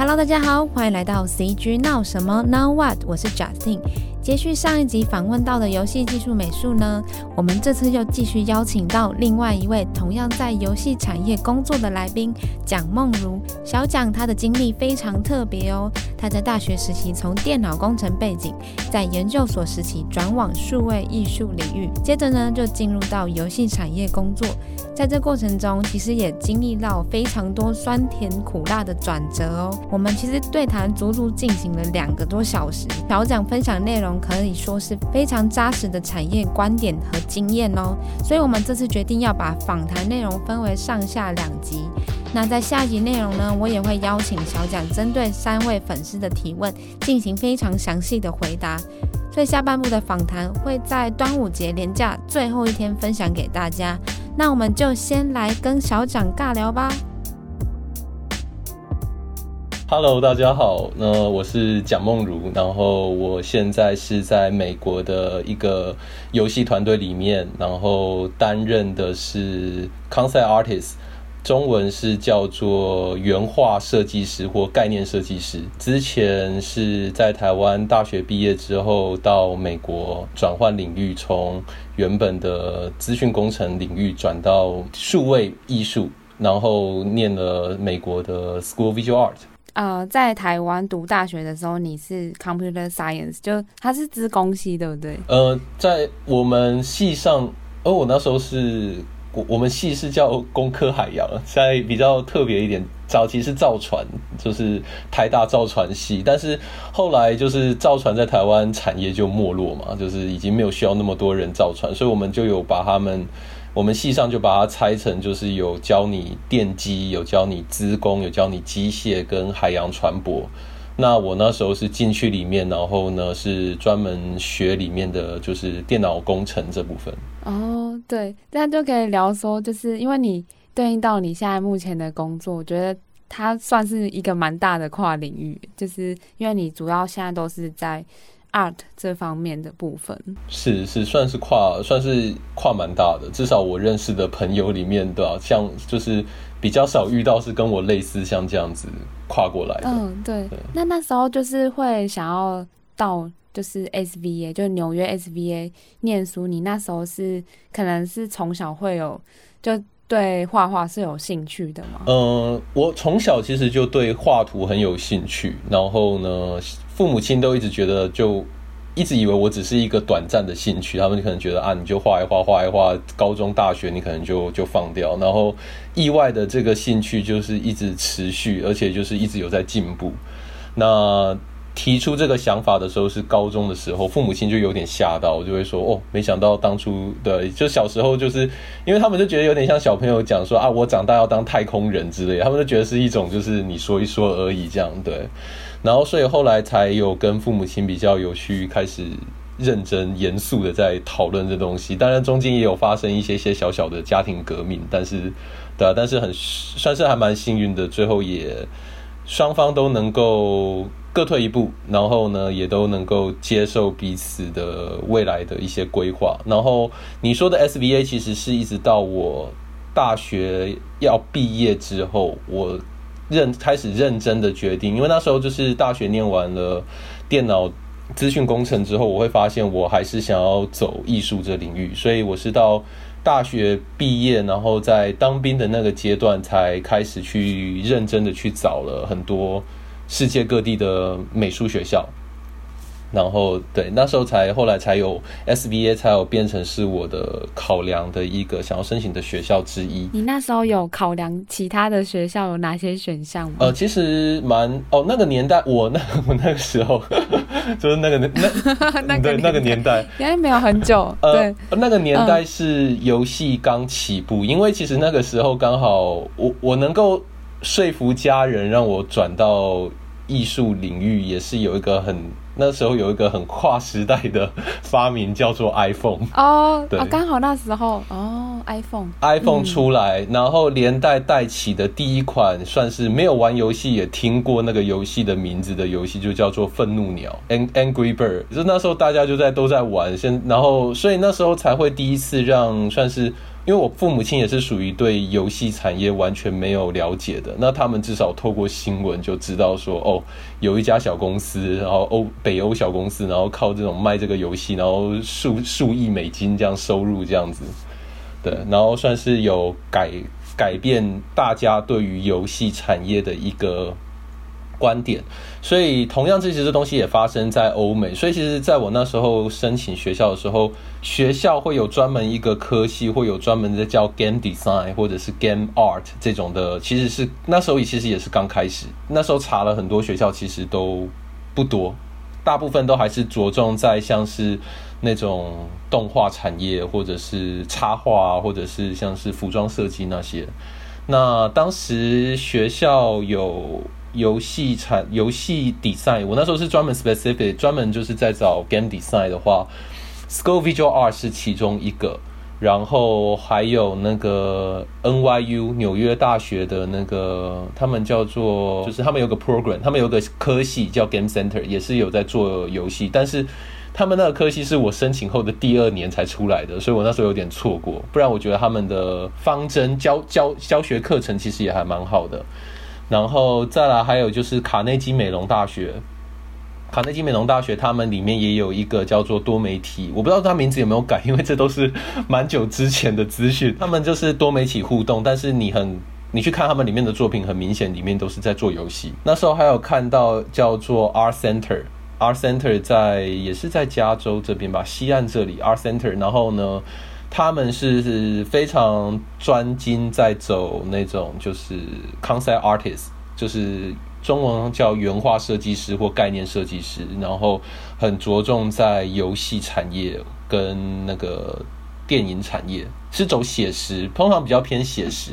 Hello，大家好，欢迎来到 CG 闹什么 Now What？我是 Justin。接续上一集访问到的游戏技术美术呢，我们这次又继续邀请到另外一位同样在游戏产业工作的来宾蒋梦如。小蒋他的经历非常特别哦，他在大学时期从电脑工程背景，在研究所时期转往数位艺术领域，接着呢就进入到游戏产业工作。在这过程中，其实也经历到非常多酸甜苦辣的转折哦。我们其实对谈足足进行了两个多小时，小蒋分享内容可以说是非常扎实的产业观点和经验哦。所以，我们这次决定要把访谈内容分为上下两集。那在下集内容呢，我也会邀请小蒋针对三位粉丝的提问进行非常详细的回答。所以下半部的访谈会在端午节连假最后一天分享给大家。那我们就先来跟小蒋尬聊吧。Hello，大家好，那我是蒋梦如，然后我现在是在美国的一个游戏团队里面，然后担任的是 Concept Artist。中文是叫做原画设计师或概念设计师。之前是在台湾大学毕业之后，到美国转换领域，从原本的资讯工程领域转到数位艺术，然后念了美国的 School of Visual Art。呃，在台湾读大学的时候，你是 Computer Science，就它是资工系，对不对？呃，在我们系上，而我那时候是。我我们系是叫工科海洋，在比较特别一点，早期是造船，就是台大造船系，但是后来就是造船在台湾产业就没落嘛，就是已经没有需要那么多人造船，所以我们就有把他们，我们系上就把它拆成，就是有教你电机，有教你资工，有教你机械跟海洋船舶。那我那时候是进去里面，然后呢是专门学里面的就是电脑工程这部分。哦，对，这样就可以聊说，就是因为你对应到你现在目前的工作，我觉得它算是一个蛮大的跨领域，就是因为你主要现在都是在 art 这方面的部分。是是，算是跨，算是跨蛮大的，至少我认识的朋友里面，对吧？像就是比较少遇到是跟我类似像这样子。跨过来的，嗯，对。对，那那时候就是会想要到就是 SVA，就是纽约 SVA 念书。你那时候是可能是从小会有就对画画是有兴趣的吗？嗯，我从小其实就对画图很有兴趣，然后呢，父母亲都一直觉得就。一直以为我只是一个短暂的兴趣，他们可能觉得啊，你就画一画，画一画，高中、大学你可能就就放掉。然后意外的这个兴趣就是一直持续，而且就是一直有在进步。那提出这个想法的时候是高中的时候，父母亲就有点吓到，我就会说哦，没想到当初的就小时候就是因为他们就觉得有点像小朋友讲说啊，我长大要当太空人之类，他们就觉得是一种就是你说一说而已这样对。然后，所以后来才有跟父母亲比较有去开始认真严肃的在讨论这东西。当然，中间也有发生一些些小小的家庭革命，但是，对啊，但是很算是还蛮幸运的，最后也双方都能够各退一步，然后呢，也都能够接受彼此的未来的一些规划。然后你说的 SVA 其实是一直到我大学要毕业之后，我。认开始认真的决定，因为那时候就是大学念完了电脑资讯工程之后，我会发现我还是想要走艺术这领域，所以我是到大学毕业，然后在当兵的那个阶段才开始去认真的去找了很多世界各地的美术学校。然后对，那时候才后来才有 SBA 才有变成是我的考量的一个想要申请的学校之一。你那时候有考量其他的学校有哪些选项吗？呃，其实蛮哦，那个年代我那我 那个时候 就是那个那那 对那个年代应该没有很久。呃，对，那个年代是游戏刚起步，嗯，因为其实那个时候刚好我我能够说服家人让我转到艺术领域，也是有一个很。那时候有一个很跨时代的发明，叫做 iPhone。哦，对，刚好那时候哦，iPhone。iPhone 出来，然后连带带起的第一款，算是没有玩游戏也听过那个游戏的名字的游戏，就叫做《愤怒鸟》（Angry Bird）。就那时候大家就在都在玩，先然后所以那时候才会第一次让算是。因为我父母亲也是属于对游戏产业完全没有了解的，那他们至少透过新闻就知道说，哦，有一家小公司，然后欧北欧小公司，然后靠这种卖这个游戏，然后数数亿美金这样收入这样子，对，然后算是有改改变大家对于游戏产业的一个。观点，所以同样这些东西也发生在欧美。所以其实在我那时候申请学校的时候，学校会有专门一个科系，会有专门的叫 Game Design 或者是 Game Art 这种的。其实是那时候也其实也是刚开始，那时候查了很多学校，其实都不多，大部分都还是着重在像是那种动画产业，或者是插画，或者是像是服装设计那些。那当时学校有。游戏产游戏 design，我那时候是专门 specific，专门就是在找 game design 的话 s c o v i s u a l Art 是其中一个，然后还有那个 NYU 纽约大学的那个，他们叫做就是他们有个 program，他们有个科系叫 Game Center，也是有在做游戏，但是他们那个科系是我申请后的第二年才出来的，所以我那时候有点错过，不然我觉得他们的方针教教教学课程其实也还蛮好的。然后再来，还有就是卡内基美隆大学，卡内基美隆大学他们里面也有一个叫做多媒体，我不知道他名字有没有改，因为这都是蛮久之前的资讯。他们就是多媒体互动，但是你很，你去看他们里面的作品，很明显里面都是在做游戏。那时候还有看到叫做 R Center，R Center 在也是在加州这边吧，西岸这里 R Center，然后呢，他们是非常专精在走那种就是 concept artist，就是中文叫原画设计师或概念设计师，然后很着重在游戏产业跟那个。电影产业是走写实，通常比较偏写实。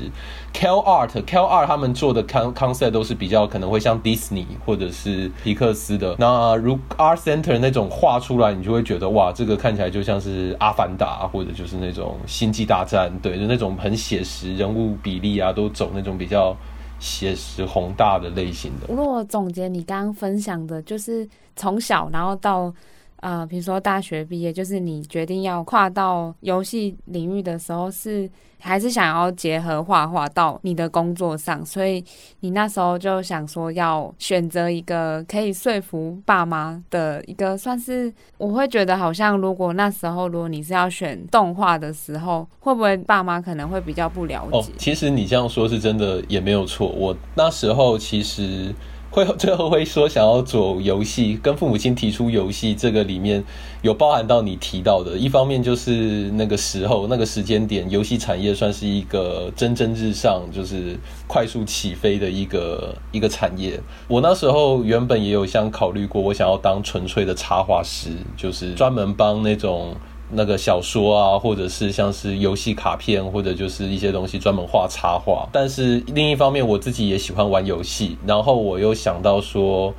Cal Art，Cal Art 他们做的 con concept 都是比较可能会像 Disney 或者是皮克斯的。那如 Art Center 那种画出来，你就会觉得哇，这个看起来就像是阿凡达，或者就是那种星际大战，对，就那种很写实，人物比例啊都走那种比较写实宏大的类型的。如果总结你刚刚分享的，就是从小然后到。呃，比如说大学毕业，就是你决定要跨到游戏领域的时候，是还是想要结合画画到你的工作上，所以你那时候就想说要选择一个可以说服爸妈的一个，算是我会觉得好像，如果那时候如果你是要选动画的时候，会不会爸妈可能会比较不了解？哦，其实你这样说是真的也没有错，我那时候其实。会最后会说想要做游戏，跟父母亲提出游戏，这个里面有包含到你提到的，一方面就是那个时候那个时间点，游戏产业算是一个蒸蒸日上，就是快速起飞的一个一个产业。我那时候原本也有想考虑过，我想要当纯粹的插画师，就是专门帮那种。那个小说啊，或者是像是游戏卡片，或者就是一些东西专门画插画。但是另一方面，我自己也喜欢玩游戏。然后我又想到说，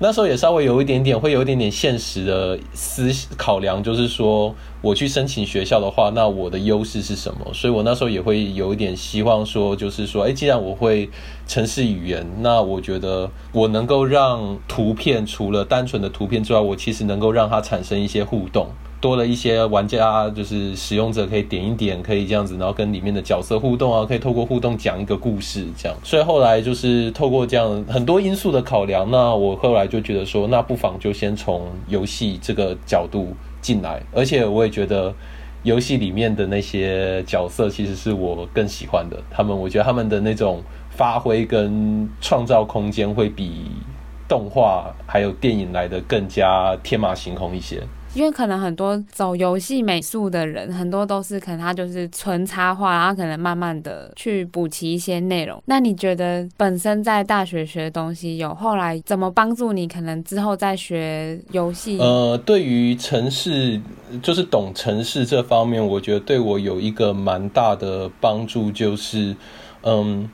那时候也稍微有一点点，会有一点点现实的思考量，就是说我去申请学校的话，那我的优势是什么？所以我那时候也会有一点希望说，就是说，哎，既然我会城市语言，那我觉得我能够让图片除了单纯的图片之外，我其实能够让它产生一些互动。多了一些玩家，就是使用者可以点一点，可以这样子，然后跟里面的角色互动啊，可以透过互动讲一个故事，这样。所以后来就是透过这样很多因素的考量，那我后来就觉得说，那不妨就先从游戏这个角度进来，而且我也觉得游戏里面的那些角色其实是我更喜欢的，他们我觉得他们的那种发挥跟创造空间会比动画还有电影来的更加天马行空一些。因为可能很多走游戏美术的人，很多都是可能他就是纯插画，然后可能慢慢的去补齐一些内容。那你觉得本身在大学学的东西，有后来怎么帮助你？可能之后再学游戏？呃，对于城市，就是懂城市这方面，我觉得对我有一个蛮大的帮助，就是嗯，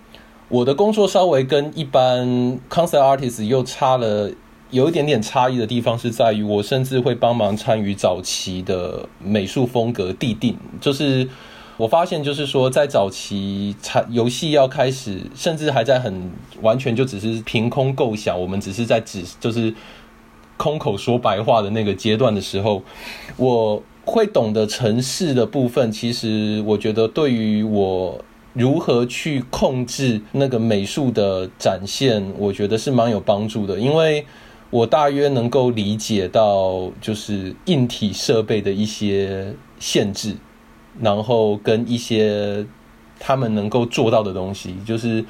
我的工作稍微跟一般 concept artist 又差了。有一点点差异的地方是在于，我甚至会帮忙参与早期的美术风格地定。就是我发现，就是说在早期产游戏要开始，甚至还在很完全就只是凭空构想，我们只是在只就是空口说白话的那个阶段的时候，我会懂得城市的部分，其实我觉得对于我如何去控制那个美术的展现，我觉得是蛮有帮助的，因为我大约能够理解到就是硬体设备的一些限制，然后跟一些他们能够做到的东西，就是。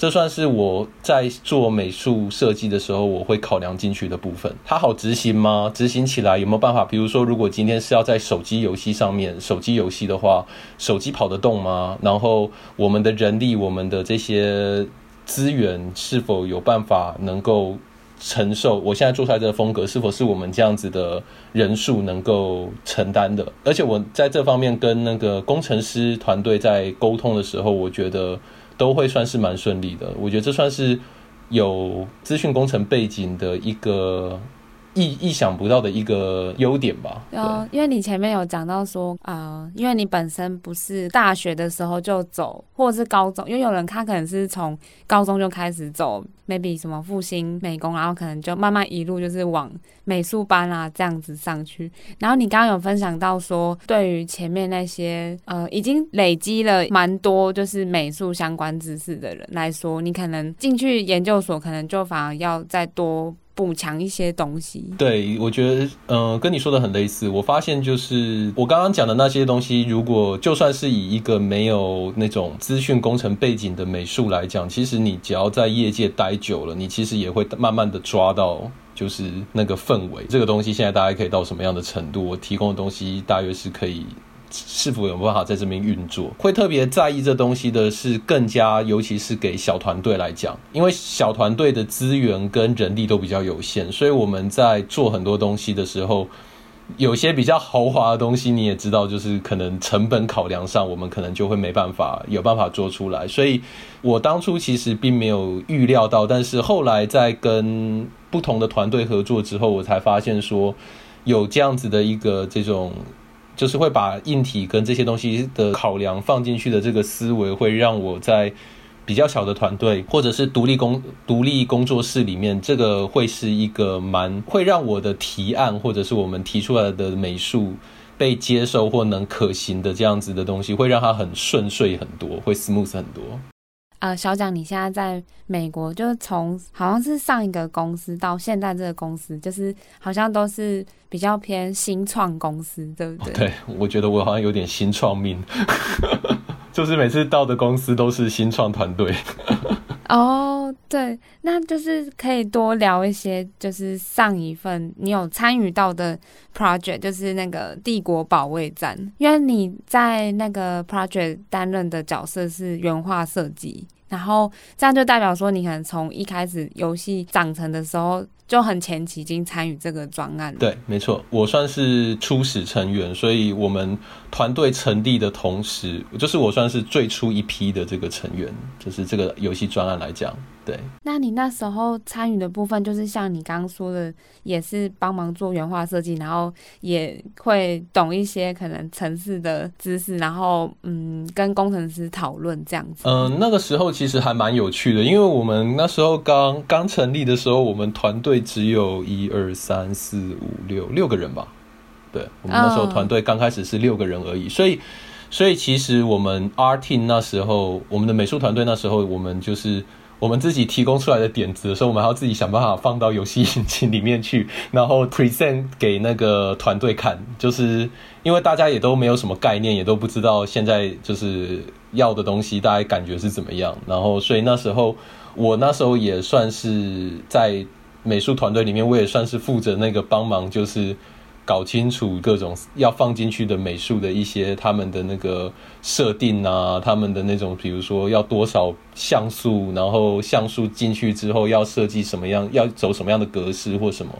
这算是我在做美术设计的时候，我会考量进去的部分。它好执行吗？执行起来有没有办法？比如说，如果今天是要在手机游戏上面，手机游戏的话，手机跑得动吗？然后我们的人力，我们的这些资源是否有办法能够承受？我现在做出来的风格，是否是我们这样子的人数能够承担的？而且我在这方面跟那个工程师团队在沟通的时候，我觉得。都会算是蛮顺利的，我觉得这算是有资讯工程背景的一个意意想不到的一个优点吧。对，因为你前面有讲到说，呃，因为你本身不是大学的时候就走，或者是高中，因为有人他可能是从高中就开始走。maybe 什么复兴美工，然后可能就慢慢一路就是往美术班啊这样子上去。然后你刚刚有分享到说，对于前面那些呃已经累积了蛮多就是美术相关知识的人来说，你可能进去研究所，可能就反而要再多补强一些东西。对，我觉得嗯、跟你说的很类似。我发现就是我刚刚讲的那些东西，如果就算是以一个没有那种资讯工程背景的美术来讲，其实你只要在业界待久了，你其实也会慢慢的抓到，就是那个氛围。这个东西现在大概可以到什么样的程度？我提供的东西大约是可以是否有办法在这边运作？会特别在意这东西的是更加，尤其是给小团队来讲，因为小团队的资源跟人力都比较有限，所以我们在做很多东西的时候。有些比较豪华的东西，你也知道，就是可能成本考量上，我们可能就会没办法有办法做出来。所以我当初其实并没有预料到，但是后来在跟不同的团队合作之后，我才发现说有这样子的一个这种，就是会把硬体跟这些东西的考量放进去的这个思维，会让我在。比较小的团队，或者是独立工独立工作室里面，这个会是一个蛮会让我的提案，或者是我们提出来的美术被接受或能可行的这样子的东西，会让它很顺遂很多，会 smooth 很多。呃，小蒋，你现在在美国，就是从好像是上一个公司到现在这个公司，就是好像都是比较偏新创公司，对不对？对，我觉得我好像有点新创命。就是每次到的公司都是新创团队。哦，对，那就是可以多聊一些，就是上一份你有参与到的 project，就是那个帝国保卫战，因为你在那个 project 担任的角色是原画设计，然后这样就代表说你可能从一开始游戏长成的时候。就很前期已经参与这个专案。对，没错，我算是初始成员，所以我们团队成立的同时，就是我算是最初一批的这个成员，就是这个游戏专案来讲。对，那你那时候参与的部分，就是像你刚刚说的，也是帮忙做原画设计，然后也会懂一些可能城市的知识，然后嗯，跟工程师讨论这样子。嗯、呃，那个时候其实还蛮有趣的，因为我们那时候刚刚成立的时候，我们团队只有一二三四五六六个人吧。对，我们那时候团队刚开始是六个人而已，所以所以其实我们 R team 那时候，我们的美术团队那时候，我们就是。我们自己提供出来的点子的时候，我们还要自己想办法放到游戏引擎里面去，然后 present 给那个团队看。就是因为大家也都没有什么概念，也都不知道现在就是要的东西，大概感觉是怎么样。然后，所以那时候我那时候也算是在美术团队里面，我也算是负责那个帮忙，就是。搞清楚各种要放进去的美术的一些他们的那个设定啊，他们的那种，比如说要多少像素，然后像素进去之后要设计什么样，要走什么样的格式或什么。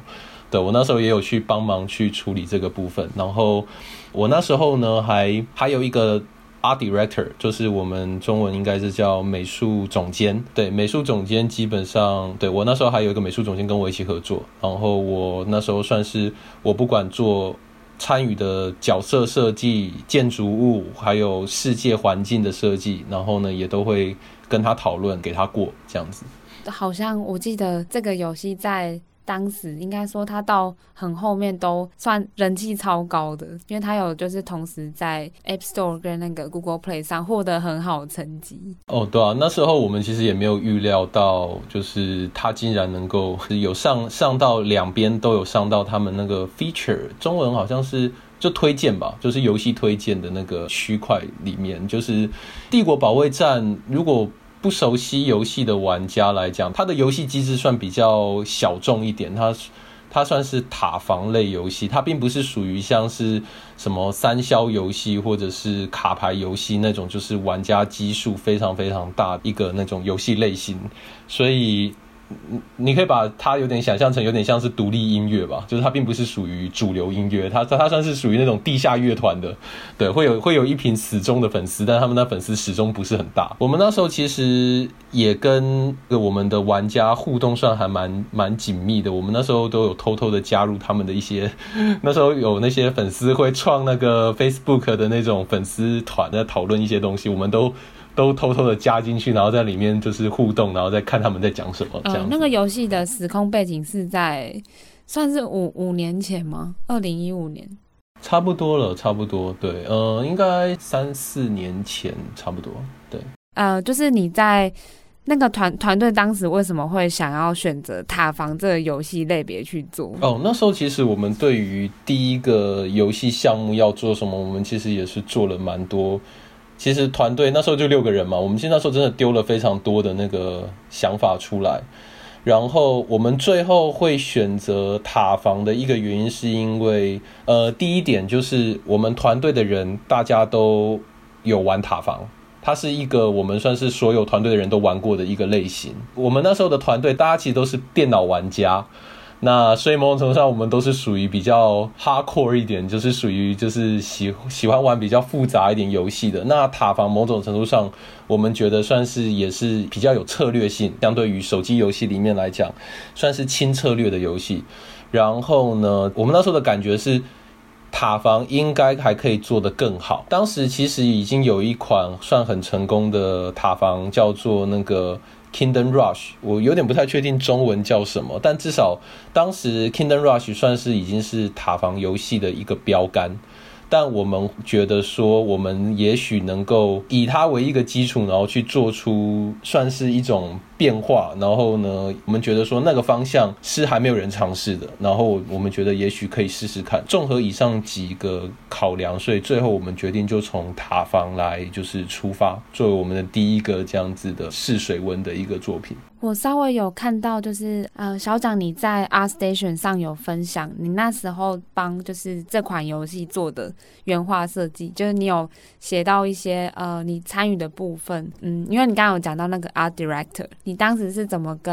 对，我那时候也有去帮忙去处理这个部分。然后我那时候呢，还还有一个。Art Director 就是我们中文应该是叫美术总监，对，美术总监基本上，对，我那时候还有一个美术总监跟我一起合作，然后我那时候算是我不管做参与的角色设计、建筑物，还有世界环境的设计，然后呢也都会跟他讨论，给他过这样子。好像我记得这个游戏在。当时应该说他到很后面都算人气超高的，因为他有就是同时在 App Store 跟那个 Google Play 上获得很好的成绩。哦，对啊，那时候我们其实也没有预料到，就是他竟然能够有上上到两边都有上到他们那个 feature，中文好像是就推荐吧，就是游戏推荐的那个区块里面，就是《帝国保卫战》如果。不熟悉游戏的玩家来讲，它的游戏机制算比较小众一点，它它算是塔防类游戏，它并不是属于像是什么三消游戏或者是卡牌游戏那种，就是玩家基数非常非常大一个那种游戏类型，所以。你可以把它有点想象成有点像是独立音乐吧，就是它并不是属于主流音乐，它它算是属于那种地下乐团的，对，会有会有一群死忠的粉丝，但他们的粉丝始终不是很大。我们那时候其实也跟我们的玩家互动算还蛮蛮紧密的，我们那时候都有偷偷的加入他们的一些，那时候有那些粉丝会创那个 Facebook 的那种粉丝团在讨论一些东西，我们都。都偷偷的加进去，然后在里面就是互动，然后再看他们在讲什么。这样、呃、那个游戏的时空背景是在算是五五年前吗？二零一五年，差不多了，差不多。对，呃，应该三四年前，差不多。对，呃，就是你在那个团团队当时为什么会想要选择塔防这个游戏类别去做？哦，那时候其实我们对于第一个游戏项目要做什么，我们其实也是做了蛮多。其实团队那时候就六个人嘛，我们其实那时候真的丢了非常多的那个想法出来，然后我们最后会选择塔防的一个原因，是因为呃，第一点就是我们团队的人大家都有玩塔防，它是一个我们算是所有团队的人都玩过的一个类型。我们那时候的团队大家其实都是电脑玩家。那所以某种程度上，我们都是属于比较 hardcore 一点，就是属于就是喜喜欢玩比较复杂一点游戏的。那塔防某种程度上，我们觉得算是也是比较有策略性，相对于手机游戏里面来讲，算是轻策略的游戏。然后呢，我们那时候的感觉是，塔防应该还可以做得更好。当时其实已经有一款算很成功的塔防，叫做那个。Kingdom Rush，我有点不太确定中文叫什么，但至少当时 Kingdom Rush 算是已经是塔防游戏的一个标杆。但我们觉得说，我们也许能够以它为一个基础，然后去做出算是一种变化。然后呢，我们觉得说那个方向是还没有人尝试的。然后我们觉得也许可以试试看。综合以上几个考量，所以最后我们决定就从塔防来就是出发，作为我们的第一个这样子的试水温的一个作品。我稍微有看到，就是呃，小蒋你在 R Station 上有分享，你那时候帮就是这款游戏做的原画设计，就是你有写到一些呃你参与的部分，嗯，因为你刚刚有讲到那个 Art Director，你当时是怎么跟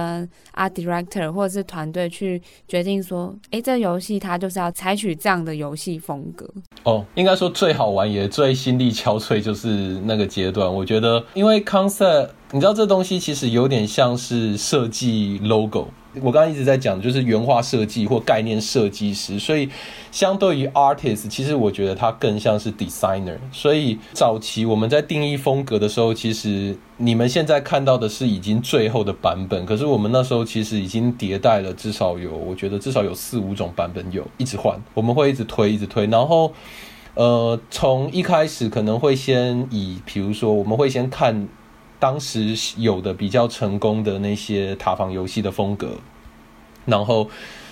啊 Director 或者是团队去决定说，哎，这游戏它就是要采取这样的游戏风格？哦，应该说最好玩也最心力憔悴就是那个阶段，我觉得因为 Concept。你知道这东西其实有点像是设计 logo，我刚刚一直在讲就是原画设计或概念设计师，所以相对于 artist，其实我觉得它更像是 designer。所以早期我们在定义风格的时候，其实你们现在看到的是已经最后的版本，可是我们那时候其实已经迭代了至少有，我觉得至少有四五种版本有，一直换，我们会一直推一直推，然后呃，从一开始可能会先以，比如说我们会先看。当时有的比较成功的那些塔防游戏的风格，然后，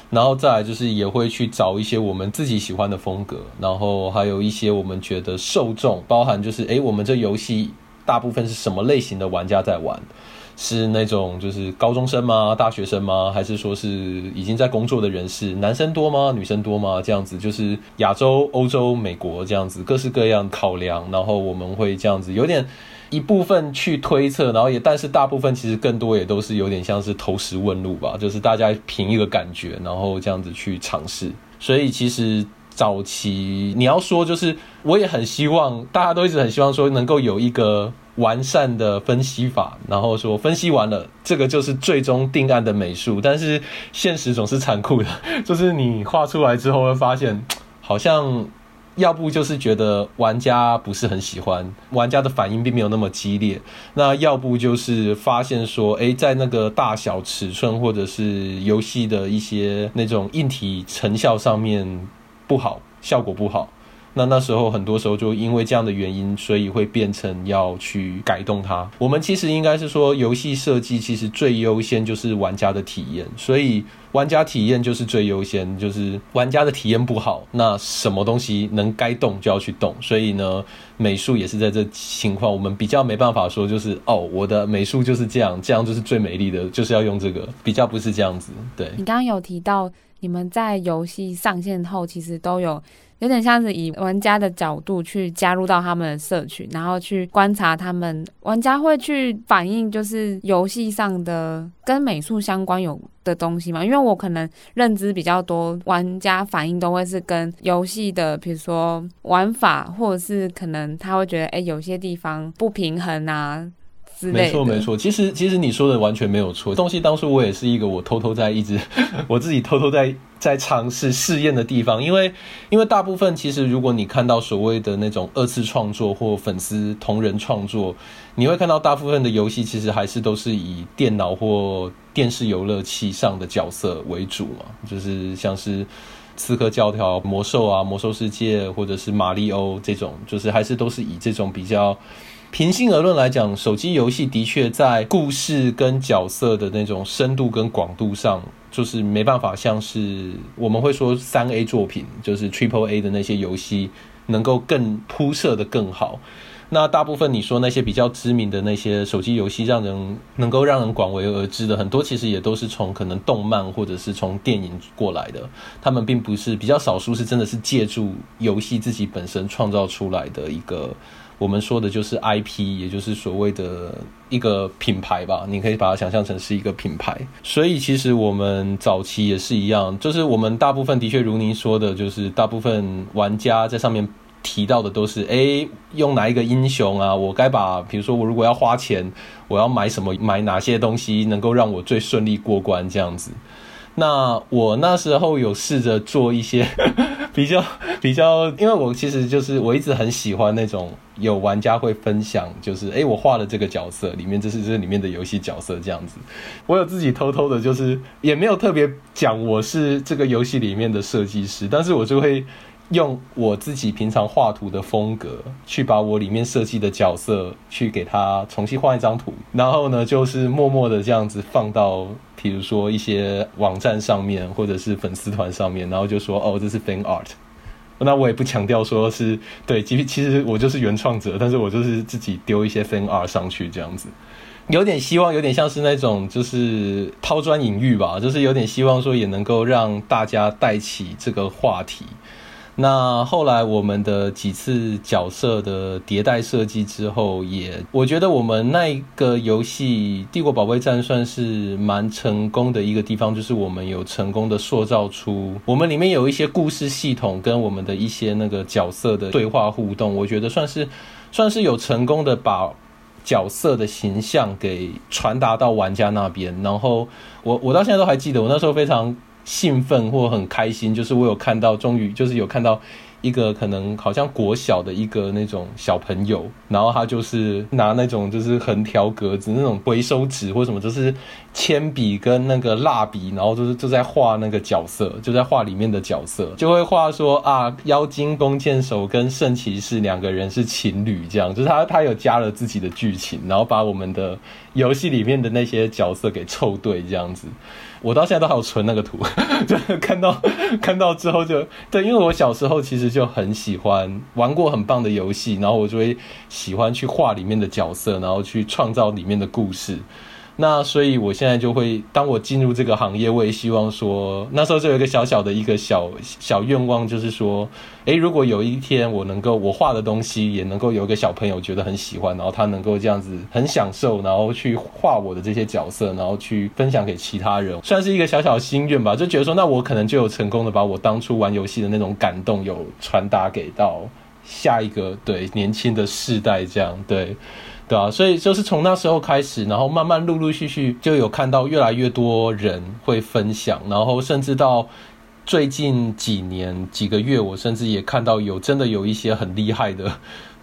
然后再来就是也会去找一些我们自己喜欢的风格，然后还有一些我们觉得受众，包含就是诶，我们这游戏大部分是什么类型的玩家在玩？是那种就是高中生吗？大学生吗？还是说是已经在工作的人士？男生多吗？女生多吗？这样子就是亚洲、欧洲、美国这样子各式各样考量，然后我们会这样子有点。一部分去推测，然后也，但是大部分其实更多也都是有点像是投石问路吧，就是大家凭一个感觉，然后这样子去尝试。所以其实早期你要说，就是我也很希望，大家都一直很希望说能够有一个完善的分析法，然后说分析完了，这个就是最终定案的美术。但是现实总是残酷的，就是你画出来之后会发现，好像。要不就是觉得玩家不是很喜欢，玩家的反应并没有那么激烈。那要不就是发现说，诶，在那个大小尺寸或者是游戏的一些那种硬体成效上面不好，效果不好。那那时候很多时候就因为这样的原因，所以会变成要去改动它。我们其实应该是说，游戏设计其实最优先就是玩家的体验，所以玩家体验就是最优先。就是玩家的体验不好，那什么东西能该动就要去动。所以呢，美术也是在这情况，我们比较没办法说就是哦，我的美术就是这样，这样就是最美丽的，就是要用这个，比较不是这样子。对。你刚刚有提到，你们在游戏上线后，其实都有。有点像是以玩家的角度去加入到他们的社群，然后去观察他们玩家会去反映，就是游戏上的跟美术相关有的东西嘛。因为我可能认知比较多，玩家反应都会是跟游戏的，比如说玩法，或者是可能他会觉得，哎，有些地方不平衡啊。没错没错，其实其实你说的完全没有错。东西当初我也是一个我偷偷在一直 我自己偷偷在在尝试试验的地方，因为因为大部分其实如果你看到所谓的那种二次创作或粉丝同人创作，你会看到大部分的游戏其实还是都是以电脑或电视游乐器上的角色为主嘛，就是像是刺客教条、魔兽啊、魔兽世界或者是马里欧这种，就是还是都是以这种比较。平心而论来讲，手机游戏的确在故事跟角色的那种深度跟广度上，就是没办法像是我们会说三 A 作品，就是 Triple A 的那些游戏能够更铺设的更好。那大部分你说那些比较知名的那些手机游戏，让人能够让人广为而知的很多，其实也都是从可能动漫或者是从电影过来的。他们并不是比较少数，是真的是借助游戏自己本身创造出来的一个。我们说的就是 IP，也就是所谓的一个品牌吧，你可以把它想象成是一个品牌。所以其实我们早期也是一样，就是我们大部分的确如您说的，就是大部分玩家在上面提到的都是，诶，用哪一个英雄啊？我该把，比如说我如果要花钱，我要买什么，买哪些东西能够让我最顺利过关这样子。那我那时候有试着做一些比 较比较，因为我其实就是我一直很喜欢那种有玩家会分享，就是诶，我画了这个角色，里面这是这里面的游戏角色这样子。我有自己偷偷的，就是也没有特别讲我是这个游戏里面的设计师，但是我就会。用我自己平常画图的风格，去把我里面设计的角色去给他重新画一张图，然后呢，就是默默的这样子放到，比如说一些网站上面，或者是粉丝团上面，然后就说哦，这是 fan art。那我也不强调说是对，其实其实我就是原创者，但是我就是自己丢一些 fan art 上去这样子，有点希望，有点像是那种就是抛砖引玉吧，就是有点希望说也能够让大家带起这个话题。那后来我们的几次角色的迭代设计之后，也我觉得我们那一个游戏《帝国保卫战》算是蛮成功的一个地方，就是我们有成功的塑造出我们里面有一些故事系统跟我们的一些那个角色的对话互动，我觉得算是 算是有成功的把角色的形象给传达到玩家那边。然后我我到现在都还记得，我那时候非常。兴奋或很开心，就是我有看到，终于就是有看到。一个可能好像国小的一个那种小朋友，然后他就是拿那种就是横条格子那种回收纸或什么，就是铅笔跟那个蜡笔，然后就是就在画那个角色，就在画里面的角色，就会画说啊，妖精弓箭手跟圣骑士两个人是情侣，这样就是他他有加了自己的剧情，然后把我们的游戏里面的那些角色给凑对这样子。我到现在都还有存那个图，就看到看到之后就对，因为我小时候其实。就很喜欢玩过很棒的游戏，然后我就会喜欢去画里面的角色，然后去创造里面的故事。那所以，我现在就会，当我进入这个行业，我也希望说，那时候就有一个小小的一个小小愿望，就是说，诶，如果有一天我能够，我画的东西也能够有一个小朋友觉得很喜欢，然后他能够这样子很享受，然后去画我的这些角色，然后去分享给其他人，算是一个小小心愿吧。就觉得说，那我可能就有成功的把我当初玩游戏的那种感动，有传达给到下一个对年轻的世代，这样对。对啊，所以就是从那时候开始，然后慢慢陆陆续续就有看到越来越多人会分享，然后甚至到最近几年几个月，我甚至也看到有真的有一些很厉害的。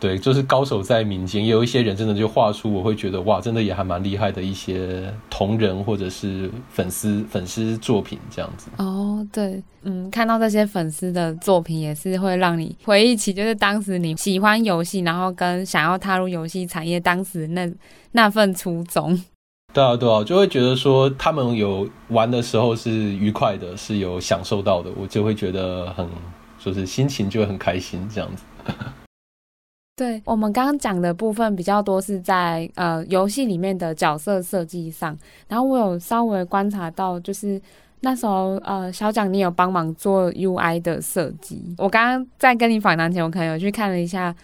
对，就是高手在民间，也有一些人真的就画出，我会觉得哇，真的也还蛮厉害的一些同人或者是粉丝粉丝作品这样子。哦，对，嗯，看到这些粉丝的作品，也是会让你回忆起，就是当时你喜欢游戏，然后跟想要踏入游戏产业当时那那份初衷。对啊，对啊，就会觉得说他们有玩的时候是愉快的，是有享受到的，我就会觉得很，就是心情就会很开心这样子。对，我们刚刚讲的部分比较多是在呃游戏里面的角色设计上，然后我有稍微观察到，就是那时候呃小蒋你有帮忙做 UI 的设计。我刚刚在跟你访谈前，我可能有去看了一下，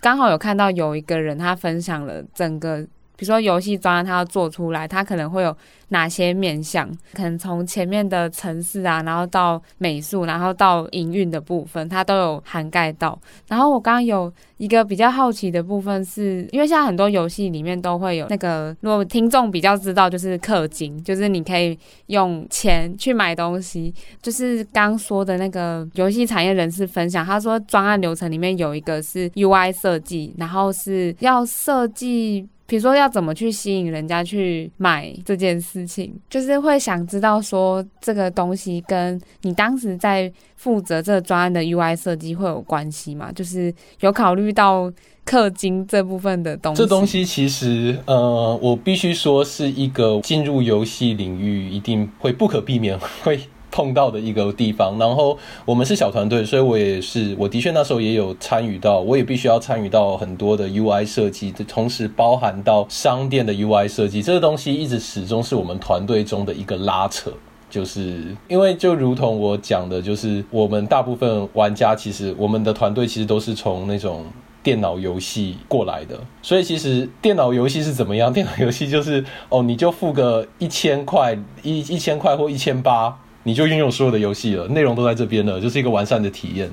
刚好有看到有一个人他分享了整个，比如说游戏专案他要做出来，他可能会有。哪些面向？可能从前面的城市啊，然后到美术，然后到营运的部分，它都有涵盖到。然后我刚刚有一个比较好奇的部分，是因为现在很多游戏里面都会有那个，如果听众比较知道，就是氪金，就是你可以用钱去买东西。就是刚说的那个游戏产业人士分享，他说专案流程里面有一个是 UI 设计，然后是要设计。比如说要怎么去吸引人家去买这件事情，就是会想知道说这个东西跟你当时在负责这个专案的 UI 设计会有关系吗？就是有考虑到氪金这部分的东西。这东西其实，呃，我必须说是一个进入游戏领域一定会不可避免会。碰到的一个地方，然后我们是小团队，所以我也是，我的确那时候也有参与到，我也必须要参与到很多的 UI 设计，同时包含到商店的 UI 设计，这个东西一直始终是我们团队中的一个拉扯，就是因为就如同我讲的，就是我们大部分玩家其实我们的团队其实都是从那种电脑游戏过来的，所以其实电脑游戏是怎么样？电脑游戏就是哦，你就付个一千块一一千块或一千八。你就拥有所有的游戏了，内容都在这边了，就是一个完善的体验。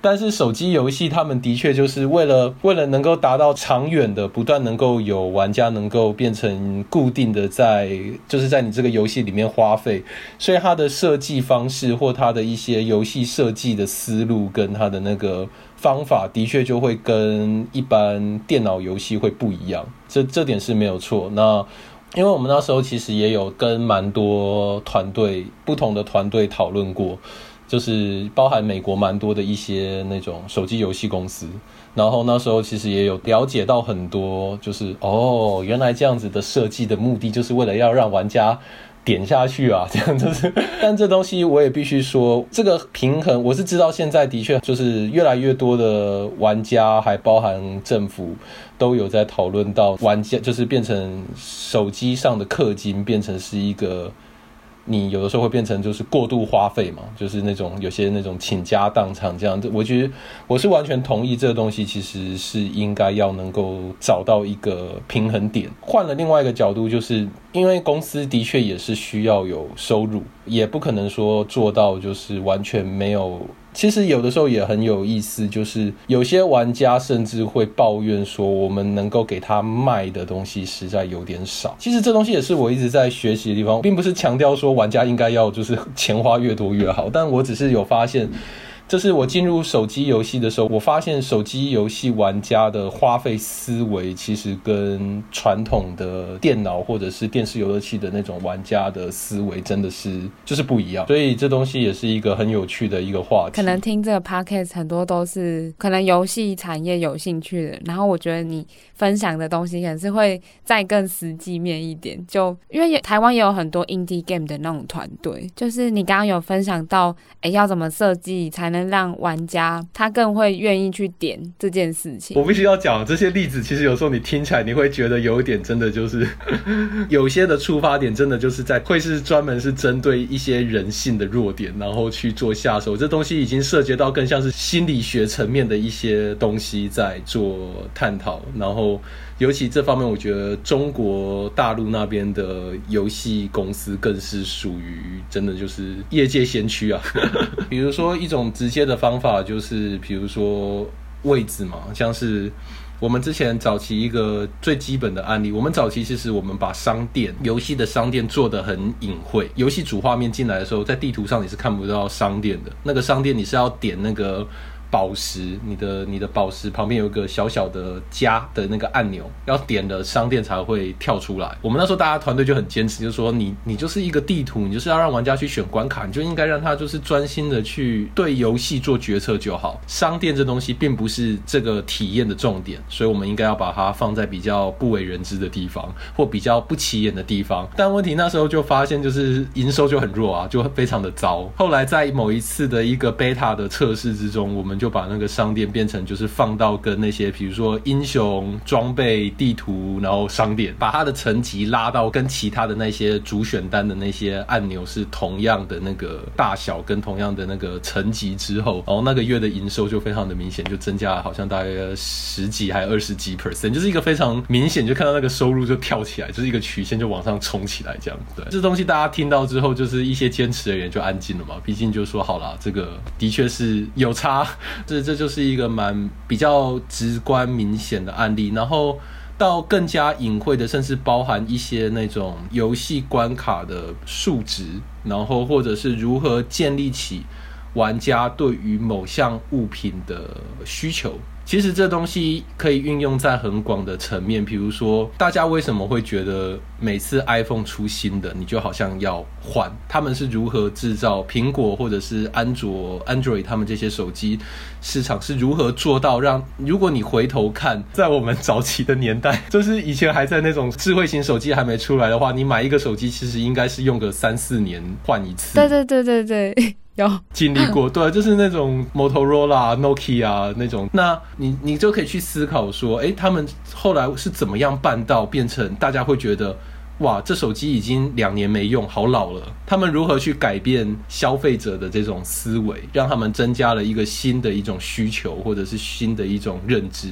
但是手机游戏，他们的确就是为了为了能够达到长远的，不断能够有玩家能够变成固定的在，就是在你这个游戏里面花费，所以它的设计方式或它的一些游戏设计的思路跟它的那个方法，的确就会跟一般电脑游戏会不一样。这这点是没有错。那。因为我们那时候其实也有跟蛮多团队、不同的团队讨论过，就是包含美国蛮多的一些那种手机游戏公司，然后那时候其实也有了解到很多，就是哦，原来这样子的设计的目的就是为了要让玩家。点下去啊，这样就是，但这东西我也必须说，这个平衡我是知道，现在的确就是越来越多的玩家，还包含政府，都有在讨论到玩家，就是变成手机上的氪金，变成是一个。你有的时候会变成就是过度花费嘛，就是那种有些那种倾家荡产这样子，我觉得我是完全同意这个东西其实是应该要能够找到一个平衡点。换了另外一个角度，就是因为公司的确也是需要有收入，也不可能说做到就是完全没有。其实有的时候也很有意思，就是有些玩家甚至会抱怨说，我们能够给他卖的东西实在有点少。其实这东西也是我一直在学习的地方，并不是强调说玩家应该要就是钱花越多越好，但我只是有发现。这是我进入手机游戏的时候，我发现手机游戏玩家的花费思维其实跟传统的电脑或者是电视游乐器的那种玩家的思维真的是就是不一样。所以这东西也是一个很有趣的一个话题。可能听这个 podcast 很多都是可能游戏产业有兴趣的，然后我觉得你分享的东西可能是会再更实际面一点。就因为台湾也有很多 indie game 的那种团队，就是你刚刚有分享到，哎，要怎么设计才能让玩家他更会愿意去点这件事情。我必须要讲这些例子，其实有时候你听起来你会觉得有一点真的就是 有些的出发点真的就是在会是专门是针对一些人性的弱点，然后去做下手。这东西已经涉及到更像是心理学层面的一些东西在做探讨。然后尤其这方面，我觉得中国大陆那边的游戏公司更是属于真的就是业界先驱啊。比如说一种直接的方法就是，比如说位置嘛，像是我们之前早期一个最基本的案例，我们早期其实我们把商店游戏的商店做得很隐晦，游戏主画面进来的时候，在地图上你是看不到商店的，那个商店你是要点那个。宝石，你的你的宝石旁边有一个小小的加的那个按钮，要点了商店才会跳出来。我们那时候大家团队就很坚持，就是说你你就是一个地图，你就是要让玩家去选关卡，你就应该让他就是专心的去对游戏做决策就好。商店这东西并不是这个体验的重点，所以我们应该要把它放在比较不为人知的地方，或比较不起眼的地方。但问题那时候就发现，就是营收就很弱啊，就非常的糟。后来在某一次的一个 beta 的测试之中，我们就。就把那个商店变成就是放到跟那些比如说英雄装备地图，然后商店把它的层级拉到跟其他的那些主选单的那些按钮是同样的那个大小跟同样的那个层级之后，然后那个月的营收就非常的明显，就增加了好像大约十几还二十几 percent，就是一个非常明显，就看到那个收入就跳起来，就是一个曲线就往上冲起来这样。对，这东西大家听到之后，就是一些坚持的人就安静了嘛，毕竟就说好了，这个的确是有差。这这就是一个蛮比较直观明显的案例，然后到更加隐晦的，甚至包含一些那种游戏关卡的数值，然后或者是如何建立起玩家对于某项物品的需求。其实这东西可以运用在很广的层面，比如说，大家为什么会觉得每次 iPhone 出新的，你就好像要换？他们是如何制造苹果或者是安卓、Android 他们这些手机市场是如何做到让？如果你回头看，在我们早期的年代，就是以前还在那种智慧型手机还没出来的话，你买一个手机其实应该是用个三四年换一次。对对对对对。有经历过，对，就是那种 Motorola、Nokia 那种，那你你就可以去思考说，哎，他们后来是怎么样办到变成大家会觉得。哇，这手机已经两年没用，好老了。他们如何去改变消费者的这种思维，让他们增加了一个新的一种需求，或者是新的一种认知？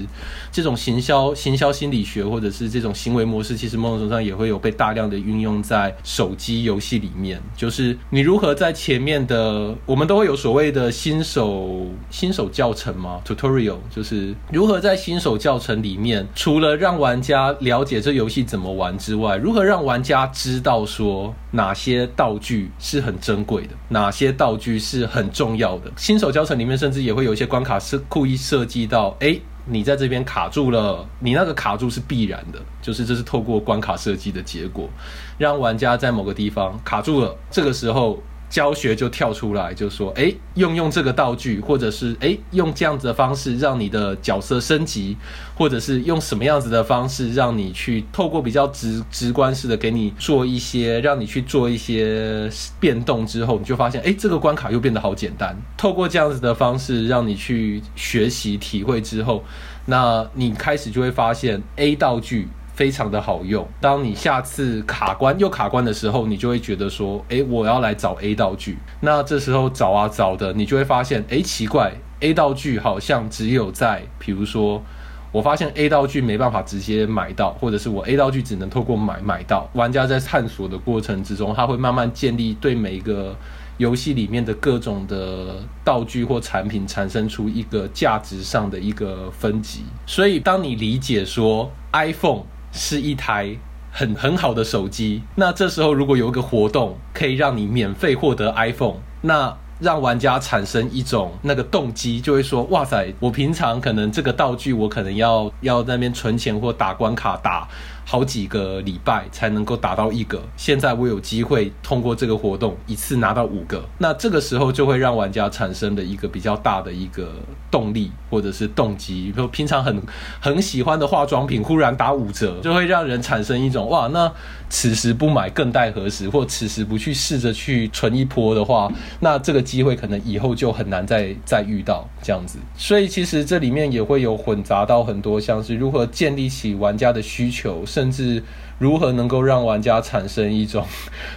这种行销、行销心理学，或者是这种行为模式，其实某种程度上也会有被大量的运用在手机游戏里面。就是你如何在前面的，我们都会有所谓的新手新手教程嘛，tutorial，就是如何在新手教程里面，除了让玩家了解这游戏怎么玩之外，如何让让玩家知道说哪些道具是很珍贵的，哪些道具是很重要的。新手教程里面甚至也会有一些关卡是故意设计到，哎，你在这边卡住了，你那个卡住是必然的，就是这是透过关卡设计的结果，让玩家在某个地方卡住了，这个时候。教学就跳出来，就说：“哎，用用这个道具，或者是哎，用这样子的方式让你的角色升级，或者是用什么样子的方式让你去透过比较直直观式的给你做一些，让你去做一些变动之后，你就发现，哎，这个关卡又变得好简单。透过这样子的方式让你去学习体会之后，那你开始就会发现 A 道具。”非常的好用。当你下次卡关又卡关的时候，你就会觉得说：“诶，我要来找 A 道具。”那这时候找啊找的，你就会发现：“诶，奇怪，A 道具好像只有在，比如说，我发现 A 道具没办法直接买到，或者是我 A 道具只能透过买买到。”玩家在探索的过程之中，他会慢慢建立对每一个游戏里面的各种的道具或产品产生出一个价值上的一个分级。所以，当你理解说 iPhone。是一台很很好的手机。那这时候如果有一个活动可以让你免费获得 iPhone，那让玩家产生一种那个动机，就会说：哇塞，我平常可能这个道具我可能要要那边存钱或打关卡打。好几个礼拜才能够达到一个，现在我有机会通过这个活动一次拿到五个，那这个时候就会让玩家产生的一个比较大的一个动力或者是动机，比如平常很很喜欢的化妆品忽然打五折，就会让人产生一种哇，那此时不买更待何时，或此时不去试着去存一波的话，那这个机会可能以后就很难再再遇到这样子。所以其实这里面也会有混杂到很多像是如何建立起玩家的需求。甚至如何能够让玩家产生一种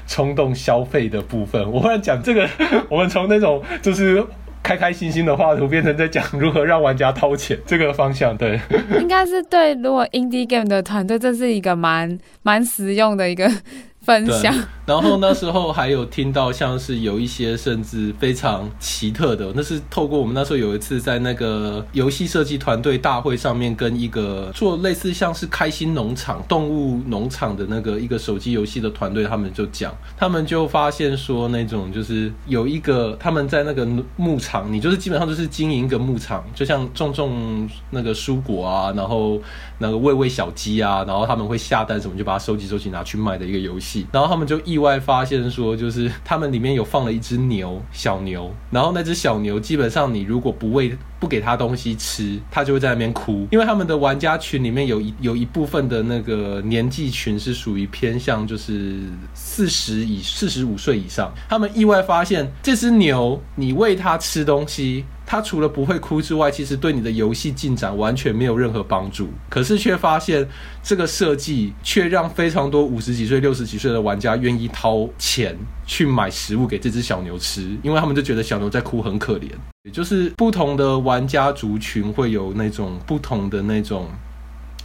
冲动消费的部分，我忽然讲这个，我们从那种就是开开心心的画图，变成在讲如何让玩家掏钱这个方向。对，应该是对。如果 indie game 的团队，这是一个蛮蛮实用的一个分享。然后那时候还有听到像是有一些甚至非常奇特的，那是透过我们那时候有一次在那个游戏设计团队大会上面，跟一个做类似像是开心农场、动物农场的那个一个手机游戏的团队，他们就讲，他们就发现说那种就是有一个他们在那个牧场，你就是基本上就是经营一个牧场，就像种种那个蔬果啊，然后那个喂喂小鸡啊，然后他们会下蛋什么，就把它收集收集拿去卖的一个游戏，然后他们就。意外发现说，就是他们里面有放了一只牛，小牛，然后那只小牛基本上你如果不喂不给它东西吃，它就会在那边哭。因为他们的玩家群里面有一有一部分的那个年纪群是属于偏向就是四十以四十五岁以上，他们意外发现这只牛，你喂它吃东西。他除了不会哭之外，其实对你的游戏进展完全没有任何帮助。可是却发现这个设计却让非常多五十几岁、六十几岁的玩家愿意掏钱去买食物给这只小牛吃，因为他们就觉得小牛在哭很可怜。也就是不同的玩家族群会有那种不同的那种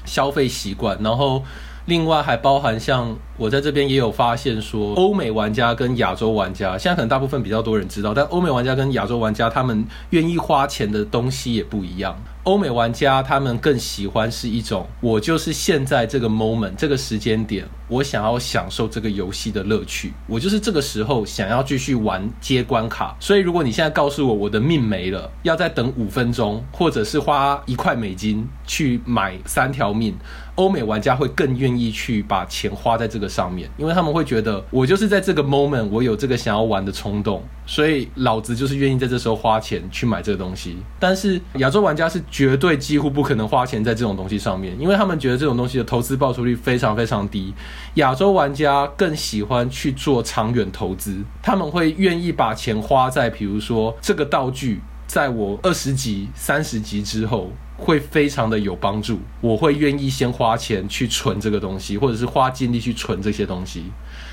消费习惯，然后另外还包含像。我在这边也有发现说，欧美玩家跟亚洲玩家，现在可能大部分比较多人知道，但欧美玩家跟亚洲玩家，他们愿意花钱的东西也不一样。欧美玩家他们更喜欢是一种，我就是现在这个 moment 这个时间点，我想要享受这个游戏的乐趣，我就是这个时候想要继续玩接关卡。所以如果你现在告诉我我的命没了，要再等五分钟，或者是花一块美金去买三条命，欧美玩家会更愿意去把钱花在这个。上面，因为他们会觉得我就是在这个 moment，我有这个想要玩的冲动，所以老子就是愿意在这时候花钱去买这个东西。但是亚洲玩家是绝对几乎不可能花钱在这种东西上面，因为他们觉得这种东西的投资报酬率非常非常低。亚洲玩家更喜欢去做长远投资，他们会愿意把钱花在，比如说这个道具，在我二十级、三十级之后。会非常的有帮助，我会愿意先花钱去存这个东西，或者是花精力去存这些东西，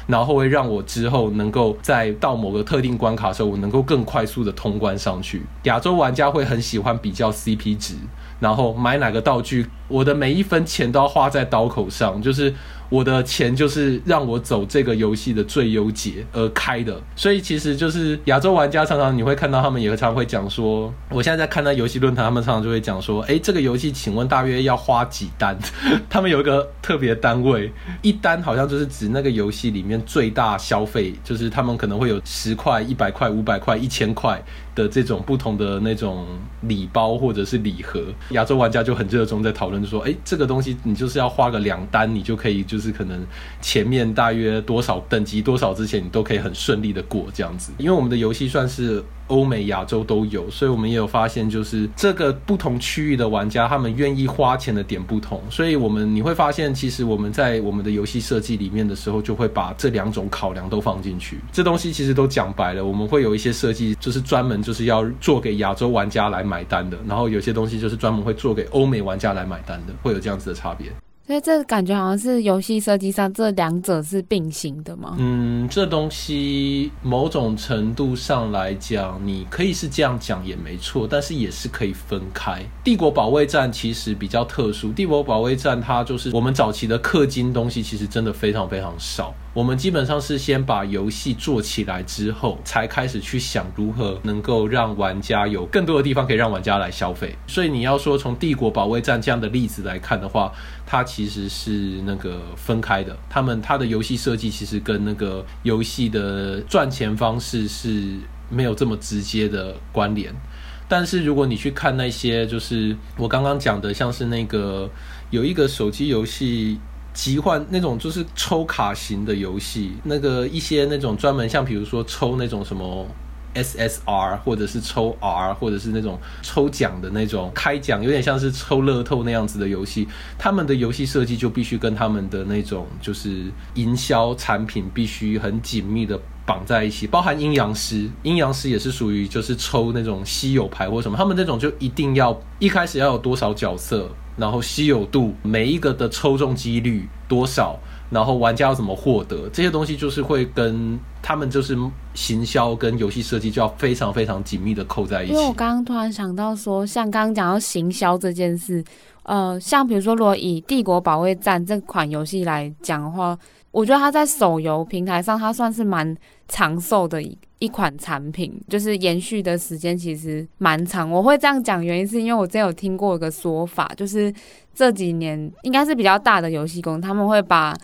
然后会让我之后能够在到某个特定关卡的时候，我能够更快速的通关上去。亚洲玩家会很喜欢比较 CP 值，然后买哪个道具，我的每一分钱都要花在刀口上，就是。我的钱就是让我走这个游戏的最优解而开的，所以其实就是亚洲玩家常常你会看到他们也常常会讲说，我现在在看那游戏论坛，他们常常就会讲说，诶，这个游戏请问大约要花几单？他们有一个特别单位，一单好像就是指那个游戏里面最大消费，就是他们可能会有十块、一百块、五百块、一千块。的这种不同的那种礼包或者是礼盒，亚洲玩家就很热衷在讨论说，哎，这个东西你就是要花个两单，你就可以就是可能前面大约多少等级多少之前，你都可以很顺利的过这样子，因为我们的游戏算是。欧美、亚洲都有，所以我们也有发现，就是这个不同区域的玩家，他们愿意花钱的点不同，所以我们你会发现，其实我们在我们的游戏设计里面的时候，就会把这两种考量都放进去。这东西其实都讲白了，我们会有一些设计，就是专门就是要做给亚洲玩家来买单的，然后有些东西就是专门会做给欧美玩家来买单的，会有这样子的差别。所以这感觉好像是游戏设计上这两者是并行的吗？嗯，这东西某种程度上来讲，你可以是这样讲也没错，但是也是可以分开。帝国保卫战其实比较特殊，帝国保卫战它就是我们早期的氪金东西，其实真的非常非常少。我们基本上是先把游戏做起来之后，才开始去想如何能够让玩家有更多的地方可以让玩家来消费。所以你要说从帝国保卫战这样的例子来看的话，它其实是那个分开的。他们它的游戏设计其实跟那个游戏的赚钱方式是没有这么直接的关联。但是如果你去看那些，就是我刚刚讲的，像是那个有一个手机游戏。集换那种就是抽卡型的游戏，那个一些那种专门像比如说抽那种什么 SSR，或者是抽 R，或者是那种抽奖的那种开奖，有点像是抽乐透那样子的游戏，他们的游戏设计就必须跟他们的那种就是营销产品必须很紧密的绑在一起，包含阴阳师，阴阳师也是属于就是抽那种稀有牌或什么，他们那种就一定要一开始要有多少角色。然后稀有度，每一个的抽中几率多少，然后玩家要怎么获得这些东西，就是会跟他们就是行销跟游戏设计就要非常非常紧密的扣在一起。因为我刚刚突然想到说，像刚刚讲到行销这件事，呃，像比如说，如果以《帝国保卫战》这款游戏来讲的话。我觉得它在手游平台上，它算是蛮长寿的一一款产品，就是延续的时间其实蛮长。我会这样讲，原因是因为我之前有听过一个说法，就是这几年应该是比较大的游戏公司，他们会把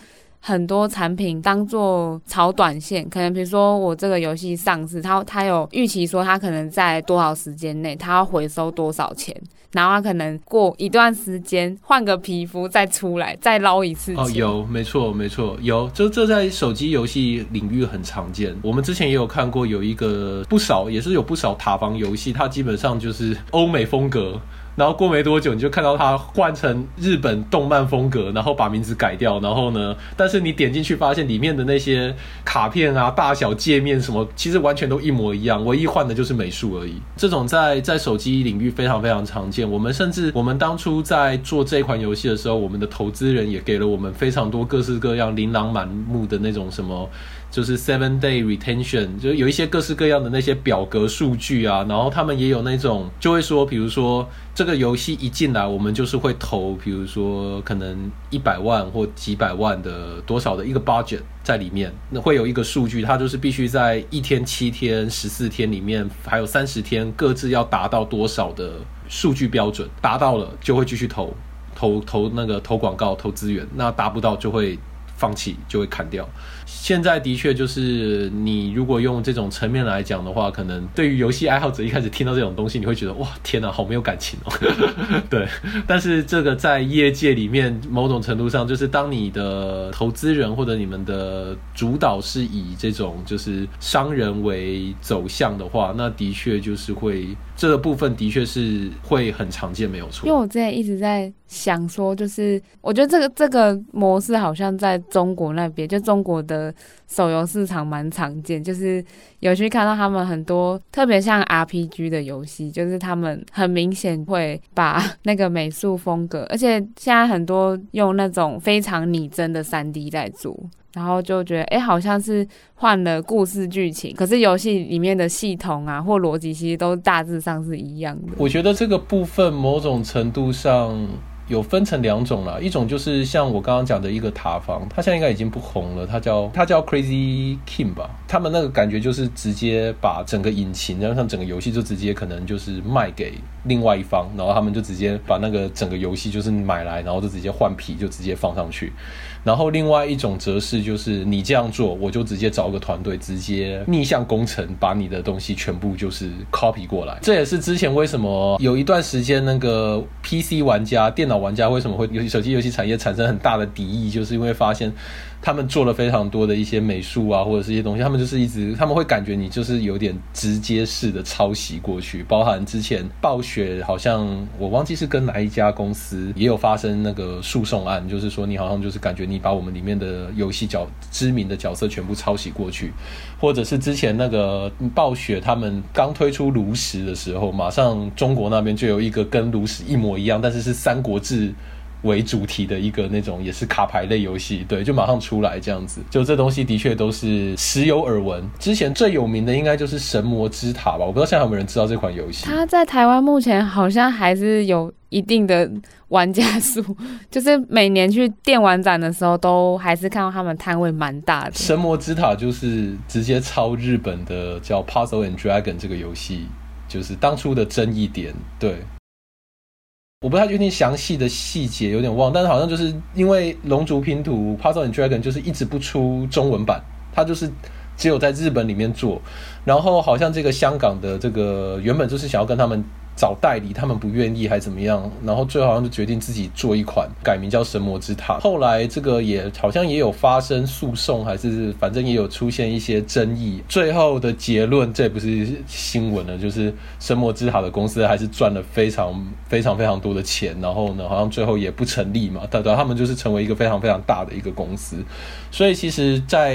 很多产品当做炒短线，可能比如说我这个游戏上市，它它有预期说它可能在多少时间内它要回收多少钱，然后它可能过一段时间换个皮肤再出来再捞一次。哦，有，没错，没错，有，这这在手机游戏领域很常见。我们之前也有看过，有一个不少也是有不少塔防游戏，它基本上就是欧美风格。然后过没多久，你就看到它换成日本动漫风格，然后把名字改掉，然后呢，但是你点进去发现里面的那些卡片啊、大小、界面什么，其实完全都一模一样，唯一换的就是美术而已。这种在在手机领域非常非常常见。我们甚至我们当初在做这款游戏的时候，我们的投资人也给了我们非常多各式各样琳琅满目的那种什么。就是 seven day retention，就有一些各式各样的那些表格数据啊，然后他们也有那种就会说，比如说这个游戏一进来，我们就是会投，比如说可能一百万或几百万的多少的一个 budget 在里面，那会有一个数据，它就是必须在一天、七天、十四天里面，还有三十天各自要达到多少的数据标准，达到了就会继续投，投投那个投广告、投资源，那达不到就会放弃，就会砍掉。现在的确就是你如果用这种层面来讲的话，可能对于游戏爱好者一开始听到这种东西，你会觉得哇天哪，好没有感情哦。对，但是这个在业界里面，某种程度上就是当你的投资人或者你们的主导是以这种就是商人为走向的话，那的确就是会这个部分的确是会很常见，没有错。因为我之前一直在想说，就是我觉得这个这个模式好像在中国那边，就中国的。的手游市场蛮常见，就是有去看到他们很多特别像 RPG 的游戏，就是他们很明显会把 那个美术风格，而且现在很多用那种非常拟真的 3D 在做，然后就觉得哎、好像是换了故事剧情，可是游戏里面的系统啊或逻辑其实都大致上是一样的。我觉得这个部分某种程度上。有分成两种啦，一种就是像我刚刚讲的一个塔防，它现在应该已经不红了，它叫它叫 Crazy King 吧。他们那个感觉就是直接把整个引擎，然后像整个游戏就直接可能就是卖给另外一方，然后他们就直接把那个整个游戏就是买来，然后就直接换皮，就直接放上去。然后另外一种则是，就是你这样做，我就直接找个团队，直接逆向工程，把你的东西全部就是 copy 过来。这也是之前为什么有一段时间那个 PC 玩家、电脑玩家为什么会游戏手机游戏产业产生很大的敌意，就是因为发现。他们做了非常多的一些美术啊，或者是一些东西，他们就是一直他们会感觉你就是有点直接式的抄袭过去，包含之前暴雪好像我忘记是跟哪一家公司也有发生那个诉讼案，就是说你好像就是感觉你把我们里面的游戏角知名的角色全部抄袭过去，或者是之前那个暴雪他们刚推出炉石的时候，马上中国那边就有一个跟炉石一模一样，但是是三国志。为主题的一个那种也是卡牌类游戏，对，就马上出来这样子，就这东西的确都是时有耳闻。之前最有名的应该就是《神魔之塔》吧，我不知道现在有没有人知道这款游戏。它在台湾目前好像还是有一定的玩家数，就是每年去电玩展的时候，都还是看到他们摊位蛮大的。《神魔之塔》就是直接抄日本的叫《Puzzle and Dragon》这个游戏，就是当初的争议点，对。我不太确定详细的细节，有点忘，但是好像就是因为《龙族拼图》Puzzle and Dragon 就是一直不出中文版，它就是只有在日本里面做，然后好像这个香港的这个原本就是想要跟他们。找代理，他们不愿意还怎么样？然后最后好像就决定自己做一款，改名叫《神魔之塔》。后来这个也好像也有发生诉讼，还是反正也有出现一些争议。最后的结论，这也不是新闻了，就是《神魔之塔》的公司还是赚了非常非常非常多的钱。然后呢，好像最后也不成立嘛。对对，他们就是成为一个非常非常大的一个公司。所以其实，在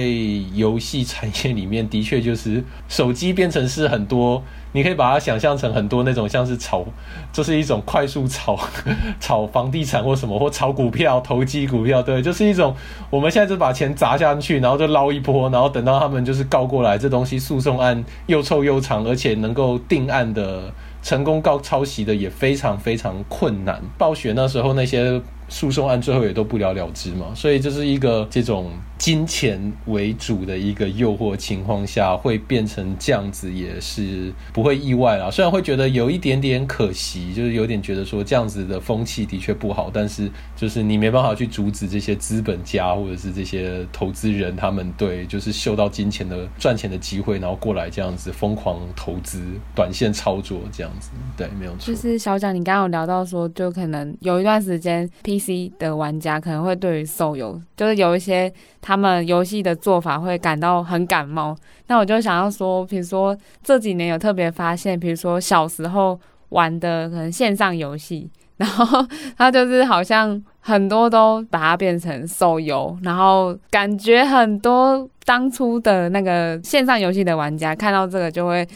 游戏产业里面，的确就是手机变成是很多。你可以把它想象成很多那种像是炒，就是一种快速炒 炒房地产或什么，或炒股票、投机股票，对，就是一种我们现在就把钱砸下去，然后就捞一波，然后等到他们就是告过来，这东西诉讼案又臭又长，而且能够定案的成功告抄袭的也非常非常困难。暴雪那时候那些。诉讼案最后也都不了了之嘛。所以这是一个这种金钱为主的一个诱惑情况下，会变成这样子，也是不会意外啦。虽然会觉得有一点点可惜，就是有点觉得说这样子的风气的确不好，但是就是你没办法去阻止这些资本家或者是这些投资人，他们对就是嗅到金钱的赚钱的机会，然后过来这样子疯狂投资、短线操作这样子。对，没有错。就是小蒋，你刚刚有聊到说，就可能有一段时间 PC 的玩家可能会对于手游，就是有一些他们游戏的做法会感到很感冒。那我就想要说，比如说这几年有特别发现，比如说小时候玩的可能线上游戏，然后他就是好像很多都把它变成手游，然后感觉很多当初的那个线上游戏的玩家看到这个就会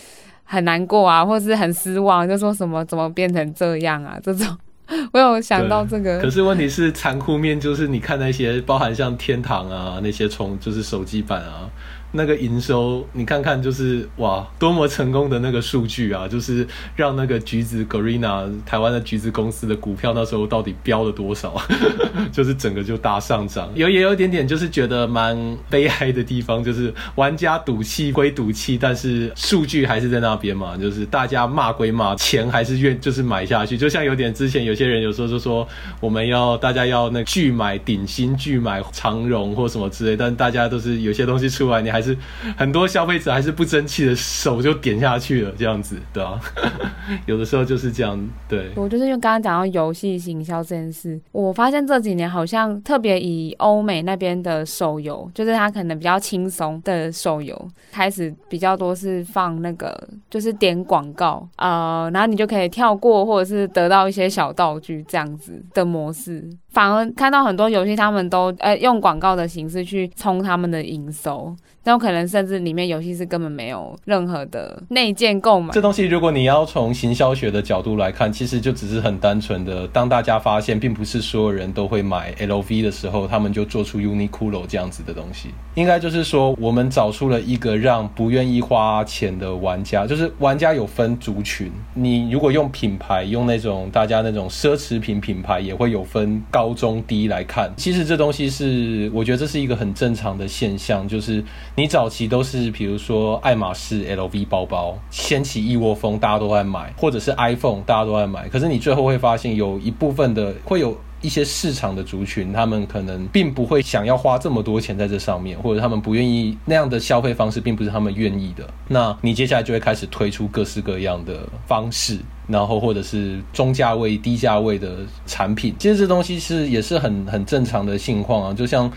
很难过啊，或是很失望，就说什么怎么变成这样啊？这种 我有想到这个，可是问题是残酷面就是你看那些包含像天堂啊那些充就是手机版啊。那个营收，你看看，就是哇，多么成功的那个数据啊！就是让那个橘子 Garena 台湾的橘子公司的股票那时候到底飙了多少？就是整个就大上涨。有也有一点点，就是觉得蛮悲哀的地方，就是玩家赌气归赌气，但是数据还是在那边嘛。就是大家骂归骂，钱还是愿就是买下去。就像有点之前有些人有时候就说，我们要大家要那拒买顶新，拒买长荣或什么之类，但大家都是有些东西出来，你还是。是很多消费者还是不争气的手就点下去了，这样子，对啊，有的时候就是这样，对。我就是因为刚刚讲到游戏行销这件事，我发现这几年好像特别以欧美那边的手游，就是它可能比较轻松的手游，开始比较多是放那个就是点广告，呃，然后你就可以跳过或者是得到一些小道具这样子的模式，反而看到很多游戏他们都呃用广告的形式去冲他们的营收。那有可能甚至里面游戏是根本没有任何的内建购买。这东西如果你要从行销学的角度来看，其实就只是很单纯的，当大家发现并不是所有人都会买 LV 的时候，他们就做出 Uniqlo 这样子的东西。应该就是说，我们找出了一个让不愿意花钱的玩家，就是玩家有分族群。你如果用品牌，用那种大家那种奢侈品品牌，也会有分高中低来看。其实这东西是，我觉得这是一个很正常的现象，就是。你早期都是比如说爱马仕、LV 包包掀起一窝蜂，大家都在买，或者是 iPhone，大家都在买。可是你最后会发现，有一部分的会有一些市场的族群，他们可能并不会想要花这么多钱在这上面，或者他们不愿意那样的消费方式，并不是他们愿意的。那你接下来就会开始推出各式各样的方式，然后或者是中价位、低价位的产品。其实这东西是也是很很正常的情况啊，就像。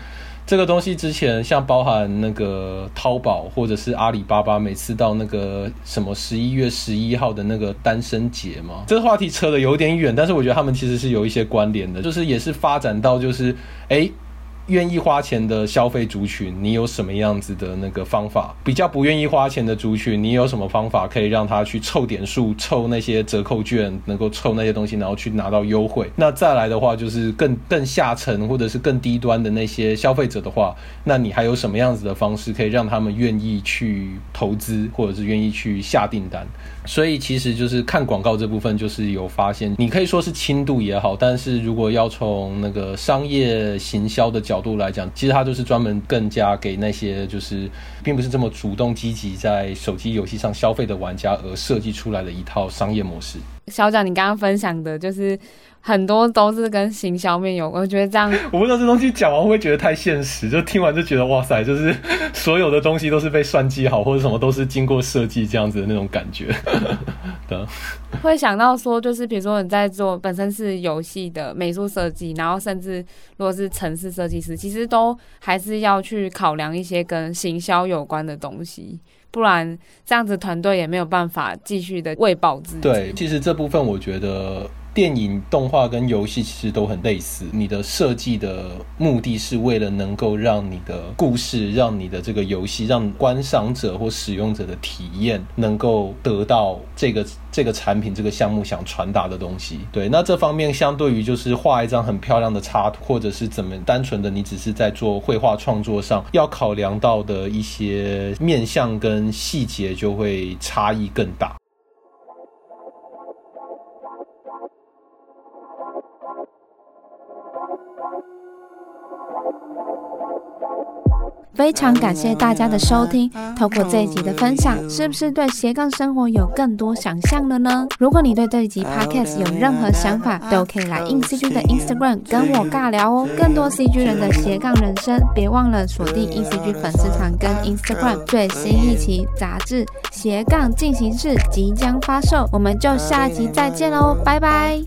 这个东西之前像包含那个淘宝或者是阿里巴巴，每次到那个什么十一月十一号的那个单身节嘛，这个话题扯得有点远，但是我觉得他们其实是有一些关联的，就是也是发展到就是诶。愿意花钱的消费族群，你有什么样子的那个方法？比较不愿意花钱的族群，你有什么方法可以让他去凑点数、凑那些折扣券，能够凑那些东西，然后去拿到优惠？那再来的话，就是更更下层或者是更低端的那些消费者的话，那你还有什么样子的方式可以让他们愿意去投资，或者是愿意去下订单？所以其实就是看广告这部分，就是有发现，你可以说是轻度也好，但是如果要从那个商业行销的角度，来讲，其实它就是专门更加给那些就是并不是这么主动积极在手机游戏上消费的玩家而设计出来的一套商业模式。小蒋，你刚刚分享的就是。很多都是跟行销面有关，我觉得这样，我不知道这东西讲完会不会觉得太现实，就听完就觉得哇塞，就是 所有的东西都是被算计好，或者什么都是经过设计这样子的那种感觉。对，会想到说，就是比如说你在做本身是游戏的美术设计，然后甚至如果是城市设计师，其实都还是要去考量一些跟行销有关的东西，不然这样子团队也没有办法继续的喂饱自己。对，其实这部分我觉得。电影、动画跟游戏其实都很类似，你的设计的目的是为了能够让你的故事、让你的这个游戏、让观赏者或使用者的体验能够得到这个这个产品、这个项目想传达的东西。对，那这方面相对于就是画一张很漂亮的插图，或者是怎么单纯的你只是在做绘画创作上，要考量到的一些面向跟细节就会差异更大。非常感谢大家的收听。透过这一集的分享，是不是对斜杠生活有更多想象了呢？如果你对这一集 Podcast 有任何想法，都可以来 InCG 的 Instagram 跟我尬聊哦。更多 CG 人的斜杠人生，别忘了锁定 InCG 粉丝团跟 Instagram。最新一期杂志《斜杠进行式》即将发售，我们就下一集再见喽，拜拜。